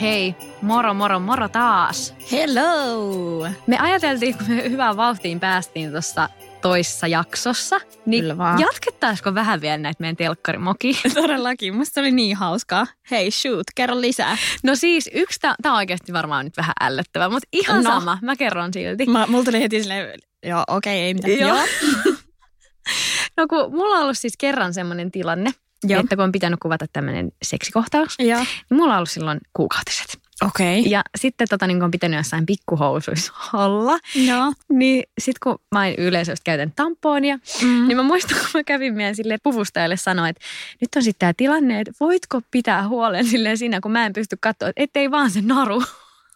Hei, moro moro moro taas. Hello! Me ajateltiin, kun me hyvään vauhtiin päästiin tuossa toissa jaksossa, niin Kyllä vaan. jatkettaisiko vähän vielä näitä meidän telkkarimokia? Todellakin, musta oli niin hauskaa. Hei, shoot, kerro lisää. No siis yksi, tämä on oikeasti varmaan nyt vähän ällöttävä, mutta ihan No. sama, mä kerron silti. Mä, mulla tuli heti silleen, joo, okei, ei mitään. Joo. No kun mulla on ollut siis kerran semmoinen tilanne, Joo. että kun on pitänyt kuvata tämmöinen seksikohtaus, Joo. niin mulla on ollut silloin kuukautiset. Okei. Ja sitten tota, niin kun on pitänyt jossain pikkuhousuissa olla, Joo. niin sitten kun mä en yleisesti käytän tamponia, Mm. niin mä muistan, kun mä kävin meidän sille puvustajalle sanoa, että nyt on sitten tämä tilanne, että voitko pitää huolen silleen siinä, kun mä en pysty katsoa, että ettei vaan se naru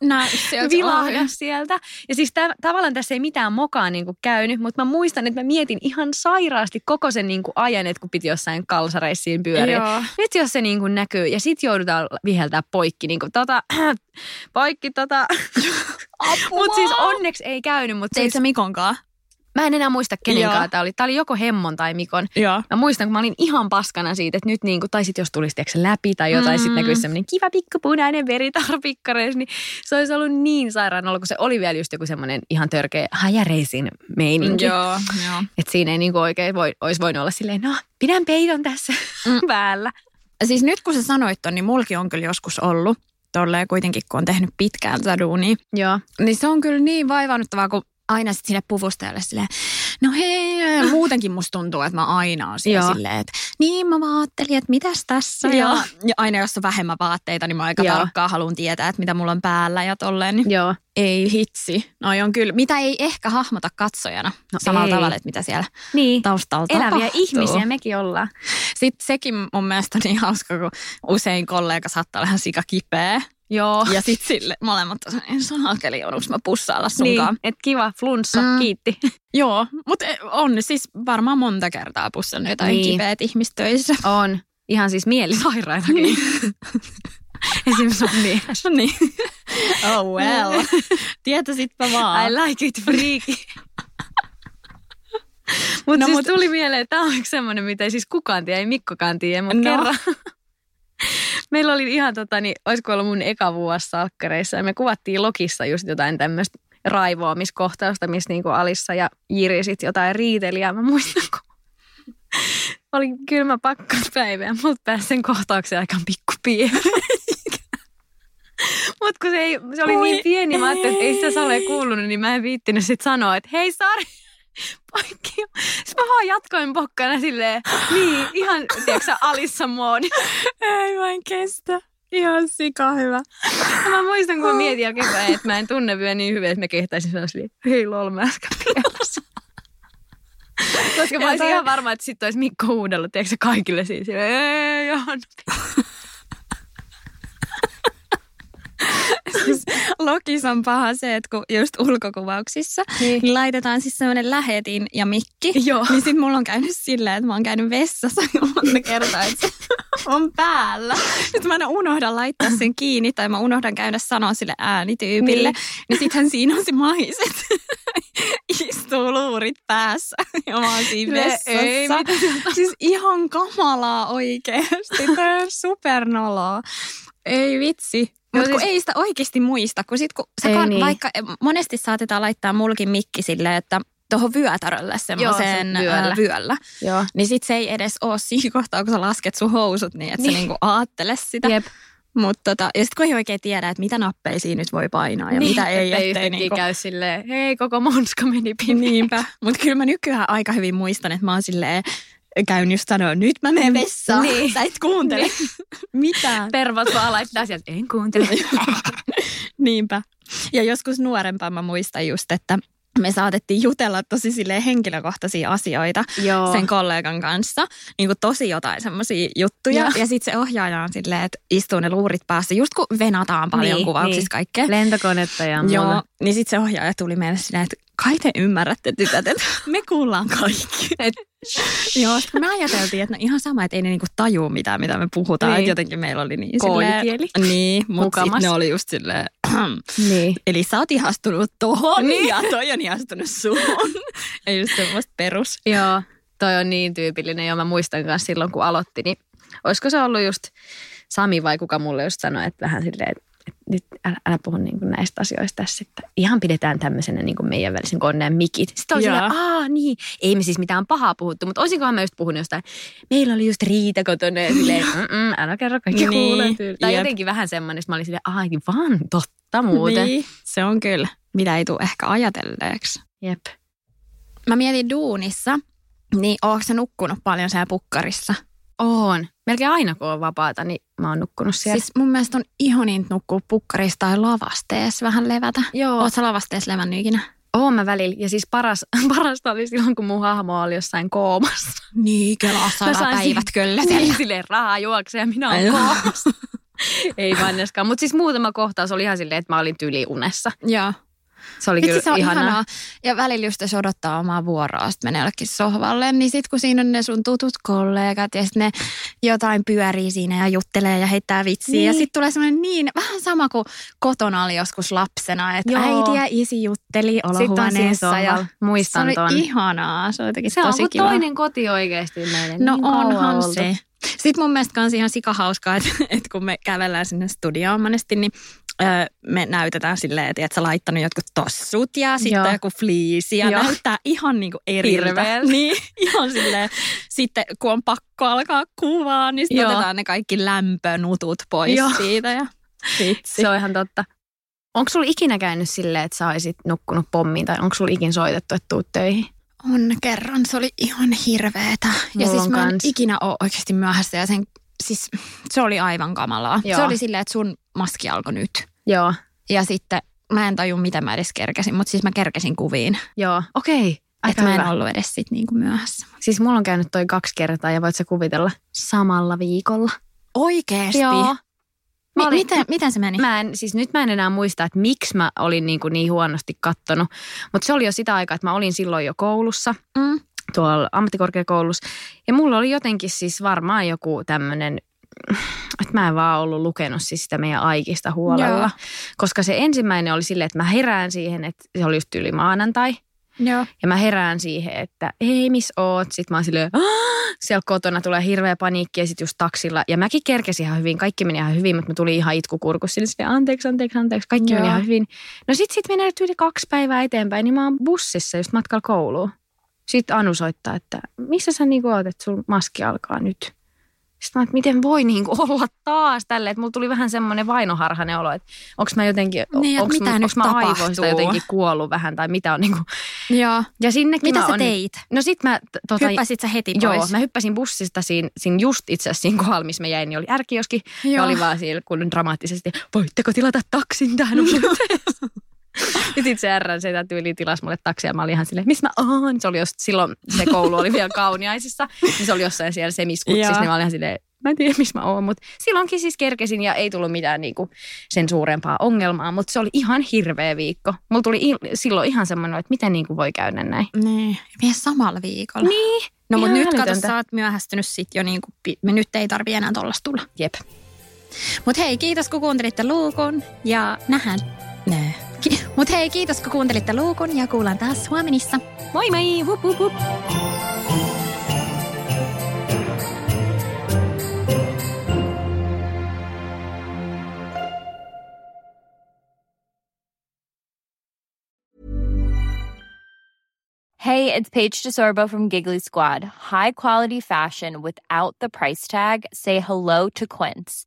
Nää, se vilahda sieltä. Ja siis täv- tavallaan tässä ei mitään mokaa niin kuin käynyt, mutta mä muistan, että mä mietin ihan sairaasti koko sen niin kuin ajan, että kun piti jossain kalsareissiin pyöriä. Joo. Nyt jos se niin kuin näkyy ja sit joudutaan viheltää poikki, niin kuin tota, poikki tota. mutta siis onneksi ei käynyt, mutta Teit siis, sä Mikonkaan? Mä en enää muista kenenkaan tämä oli. Tämä oli joko Hemmon tai Mikon. Joo. Mä muistan, kun mä olin ihan paskana siitä, että nyt niin kuin, tai sit jos tulisi tiedätkö, läpi tai jotain, mm. sitten näkyisi semmoinen kiva pikkupunainen veritarpikkareissa, niin se olisi ollut niin sairaan ollut, kun se oli vielä just joku semmoinen ihan törkeä hajareisin meininki. Joo. Joo. Että siinä ei niin kuin oikein voi, olisi voinut olla silleen, no pidän peiton tässä mm. päällä. Siis nyt kun sä sanoit ton, niin mulki on kyllä joskus ollut. Tolleen kuitenkin, kun on tehnyt pitkään tätä duunia. Joo. Niin se on kyllä niin vaivannuttavaa, kun aina sitten sinne puvustajalle silleen, no hei, muutenkin musta tuntuu, että mä aina oon siellä silleen, että niin mä vaan ajattelin, että mitäs tässä. Ja, Joo. ja aina jos on vähemmän vaatteita, niin mä aika Joo. tarkkaan haluan tietää, että mitä mulla on päällä ja tolleen. Niin Joo. ei hitsi. Noi on kyllä, mitä ei ehkä hahmota katsojana No samalla ei. tavalla, että mitä siellä Niin. taustalla Eläviä tapahtuu. ihmisiä mekin ollaan. Sitten sekin mun mielestä on niin hauska, kun usein kollega saattaa olla ihan sika kipeä. Joo. Ja sitten sille molemmat en saakeli, joudunko mä pussailla Niin, sunkaan. että kiva, flunssa, Mm. kiitti. Joo, mutta on siis varmaan monta kertaa pussannut jotain Niin. niin. kipeät ihmistöissä. On. Ihan siis mielisairaitakin. Esimerkiksi on mies. niin. Oh well. Tietäisitpä vaan. I like it freaky. Mutta No siis mut- tuli mieleen, että tämä on yksi semmoinen, mitä ei siis kukaan tiedä, ei Mikkokaan tiedä, mutta No. kerran. Meillä oli ihan tota, niin olisiko ollut mun eka vuosi salkkareissa ja me kuvattiin Lokissa just jotain tämmöistä raivoamiskohtausta, missä niinku Alissa ja Jiri sit jotain riiteli ja mä muistan, kun oli kylmä pakkaspäivä ja multa pääsi sen kohtauksen aikaan pikku. Mutta kun se, ei, se oli Oi niin pieni, mä ajattelin, että ei sitä. Sale kuulunut, niin mä en viittinyt sit sanoa, että hei Sari, poikki. Sitten mä vaan jatkoin pokkana silleen, niin, ihan, tiedätkö sä, Alissa moodi. Ei mä en kestä. Ihan sika hyvä. Ja mä muistan, kun mä mietin jälkeenpäin, että mä en tunne vielä niin hyvin, että mä kehtaisin sanoa silleen, hei lol, mä äsken pielessä. Koska mä olisin toi- ihan varma, että sitten olisi Mikko huudellut, tiedätkö sä, kaikille siis. silleen, Ei, Johanna. Siis Lokis on paha se, että kun just ulkokuvauksissa Niin. niin, laitetaan siis semmoinen lähetin ja mikki. Joo. Niin sit mulla on käynyt silleen, että mä oon käynyt vessassa jo monta kertaa, että se on päällä. Sitten mä aina unohdan laittaa sen kiinni tai mä unohdan käydä sanoa sille äänityypille. Niin. Niin, sittenhän siinä on se maiset. Istuu luurit päässä ja mä oon siinä vessassa. ei, siis ihan kamalaa oikeasti. Tämä on supernoloa. Ei vitsi. Mutta siis- ei sitä oikeasti muista, kun sit kun sä Ei kan, niin. vaikka monesti saatetaan laittaa mulkin mikki silleen, että tuohon vyötärölle semmoisen sen vyöllä. vyöllä. Joo. Niin sit se ei edes ole siinä kohtaa, kun sä lasket sun housut, niin että Niin. sä niinku aattele sitä. Jep. Mutta tota, ja sit kun ei oikein tiedä, että mitä nappeisiin nyt voi painaa ja mitä ei, Niin, ettei ettei niinku... käy silleen, hei koko monska meni pimeään. Niinpä. Mutta kyllä mä nykyään aika hyvin muistan, että mä oon silleen, käyn just sanoa, nyt mä menen vessaan. Niin. Sä et kuuntele mitään. Pervot vaan laittaa sieltä, en kuuntele. Niinpä. Ja joskus nuorempaan mä muistan just, että me saatettiin jutella tosi silleen henkilökohtaisia asioita Joo. sen kollegan kanssa. Niin kuin tosi jotain semmoisia juttuja. Joo. Ja sitten se ohjaaja on silleen, että istuu ne luurit päässä. Just kun venataan paljon Niin, kuvauksissa niin. kaikkea. Lentokonetta ja muuta. Joo, niin sitten se ohjaaja tuli meille silleen, että kai te ymmärrätte tytöt, että me kuullaan kaikki. Et, joo, me ajateltiin, että no ihan sama, että ei ne niinku tajuu mitään, mitä me puhutaan. Niin. Jotenkin meillä oli niin silleen, Niin, mutta ne oli just silleen, Niin. eli sä oot ihastunut tohon Niin. ja toi on ihastunut suhun. ja just semmoista perus. Joo, toi on niin tyypillinen. Jo mä muistan myös silloin, kun aloitti, niin olisiko se ollut just Sami vai kuka mulle just sanoi, että vähän silleen, että nyt älä, älä puhu niin kuin näistä asioista tässä, että ihan pidetään tämmöisenä niin kuin meidän välisen koneen mikit. Sitten Joo. silleen, aa niin, ei me siis mitään pahaa puhuttu, mutta olisinkohan mä just puhunut jostain, meillä oli just riita kotona ja silleen, älä kerro kaikki Niin, kuulee tyyli. Tai jep. jotenkin vähän semmoinen, että mä olin silleen, ai vaan totta muuten. Niin, se on kyllä, mitä ei tule ehkä ajatelleeksi. Jep. Mä mietin duunissa, niin ootko sä nukkunut paljon siellä pukkarissa? Oon. Melkein aina kun on vapaata, niin mä oon nukkunut siellä. Siis mun mielestä on ihoninta nukkua pukkarissa tai lavasteessa vähän levätä. Joo. Oot sä lavasteessa levännyt ikinä? Oon mä välillä. Ja siis paras, parasta oli silloin, kun mun hahmo oli jossain koomassa. Niin, kelassa päivät kyllä Niin, silleen rahaa juoksee ja minä oon koomassa. Ei vanneskaan. Mutta siis muutama kohtaus oli ihan silleen, että mä olin tyliunessa. Joo. Se oli Vitsi, kyllä se on ihanaa. ihanaa. Ja välillä just jos odottaa omaa vuoroa, sitten menee jollekin sohvalle, niin sitten kun siinä on ne sun tutut kollegat ja sitten ne jotain pyörii siinä ja juttelee ja heittää vitsiä. Niin. Ja sitten tulee semmoinen niin, vähän sama kuin kotona oli joskus lapsena, että Joo. äiti ja isi jutteli on olohuoneessa. Ja. Muistan se oli ton. ihanaa, se oli jotenkin Se on tosi kuin kiva. toinen koti oikeasti meille. No niin onhan oltu. se. Sitten mun mielestä kans ihan sikahauskaa, että, että kun me kävellään sinne studioon monesti, niin me näytetään silleen, että et sä laittanut jotkut tossut ja sitten Joo. joku fliisi ja Joo. näyttää ihan niinku eriltä. Niin, ihan silleen. Sitten kun on pakko alkaa kuvaa, niin sitten otetaan ne kaikki lämpönutut pois Joo. siitä ja vitsi. Se on ihan totta. Onko sulla ikinä käynyt silleen, että sä olisit nukkunut pommiin tai onko sulla ikinä soitettu, että tuut töihin? On kerran, se oli ihan hirveetä. Ja siis mä en kans. ikinä ole oikeasti myöhässä ja sen, siis se oli aivan kamalaa. Joo. Se oli silleen, että sun maski alkoi nyt. Joo, Ja sitten mä en taju, mitä mä edes kerkesin, mutta siis mä kerkesin kuviin. joo. Okei. Aika Että mä en hyvä. ollut edes sit niinku myöhässä. Siis mulla on käynyt toi kaksi kertaa ja voit sä kuvitella samalla viikolla. Oikeesti? Joo. Mä olin- miten, miten se meni? Mä en, siis nyt mä en enää muista, että miksi mä olin niin, kuin niin huonosti kattonut. Mutta se oli jo sitä aikaa, että mä olin silloin jo koulussa, Mm. Tuolla ammattikorkeakoulussa. Ja mulla oli jotenkin siis varmaan joku tämmöinen, että mä en vaan ollut lukenut siis sitä meidän aikista huolella. Joo. Koska se ensimmäinen oli silleen, että mä herään siihen, että se oli just yli maanantai. Joo. Ja mä herään siihen, että ei, miss oot? Sitten mä oon silleen, "Aah!" siellä kotona tulee hirveä paniikki ja sitten just taksilla. Ja mäkin kerkesin ihan hyvin, kaikki meni ihan hyvin, mutta mä tulin ihan itkukurkussa. Silleen, silleen, anteeksi, anteeksi, anteeksi, kaikki meni Joo. ihan hyvin. No sit, sit menee yli kaksi päivää eteenpäin, niin mä oon bussissa just matkalla kouluun. Sitten Anu soittaa, että missä sä niinku oot, että sun maski alkaa nyt. Sitten mä, että miten voi niinku olla taas tälle, että mulla tuli vähän semmoinen vainoharhainen olo, että onko mä jotenkin, Niin, mitä mä, nyt onks mä aivoista jotenkin kuollut vähän tai mitä on niinku. Joo. Ja sinnekin Mitä mä sä on, teit? No sit mä... Tota, Hyppäsit sä heti pois? Joo, mä hyppäsin bussista siinä, siinä just itse asiassa siinä kohdalla, missä mä jäin, niin oli ärkioski. Ja Joo. oli vaan siellä kun dramaattisesti, voitteko tilata taksin tähän? Ja sitten se R se tyyli tilasi mulle taksia ja mä olin ihan silleen, missä mä oon? Se oli just, silloin se koulu oli vielä kauniaisissa, niin se oli jossain siellä semiskutsissa, niin mä olin ihan silleen, mä en tiedä missä mä oon, mutta silloinkin siis kerkesin ja ei tullut mitään niinku sen suurempaa ongelmaa, mutta se oli ihan hirveä viikko. Mulla tuli il- silloin ihan semmoinen, että miten niinku voi käydä näin. Niin. Vielä samalla viikolla. Niin. No mutta nyt kato, sä oot myöhästynyt sit jo niinku, me nyt ei tarvi enää tollasta tulla. Jep. Mut hei, kiitos kun kuuntelitte Luukun ja nähdään. Nää. Ki- Mut hei, kiitos kun kuuntelitte Luukun ja kuullaan taas huomenissa. Moi moi! Hup, hup, hup. Hey, it's Paige DeSorbo from Giggly Squad. High quality fashion without the price tag. Say hello to Quince.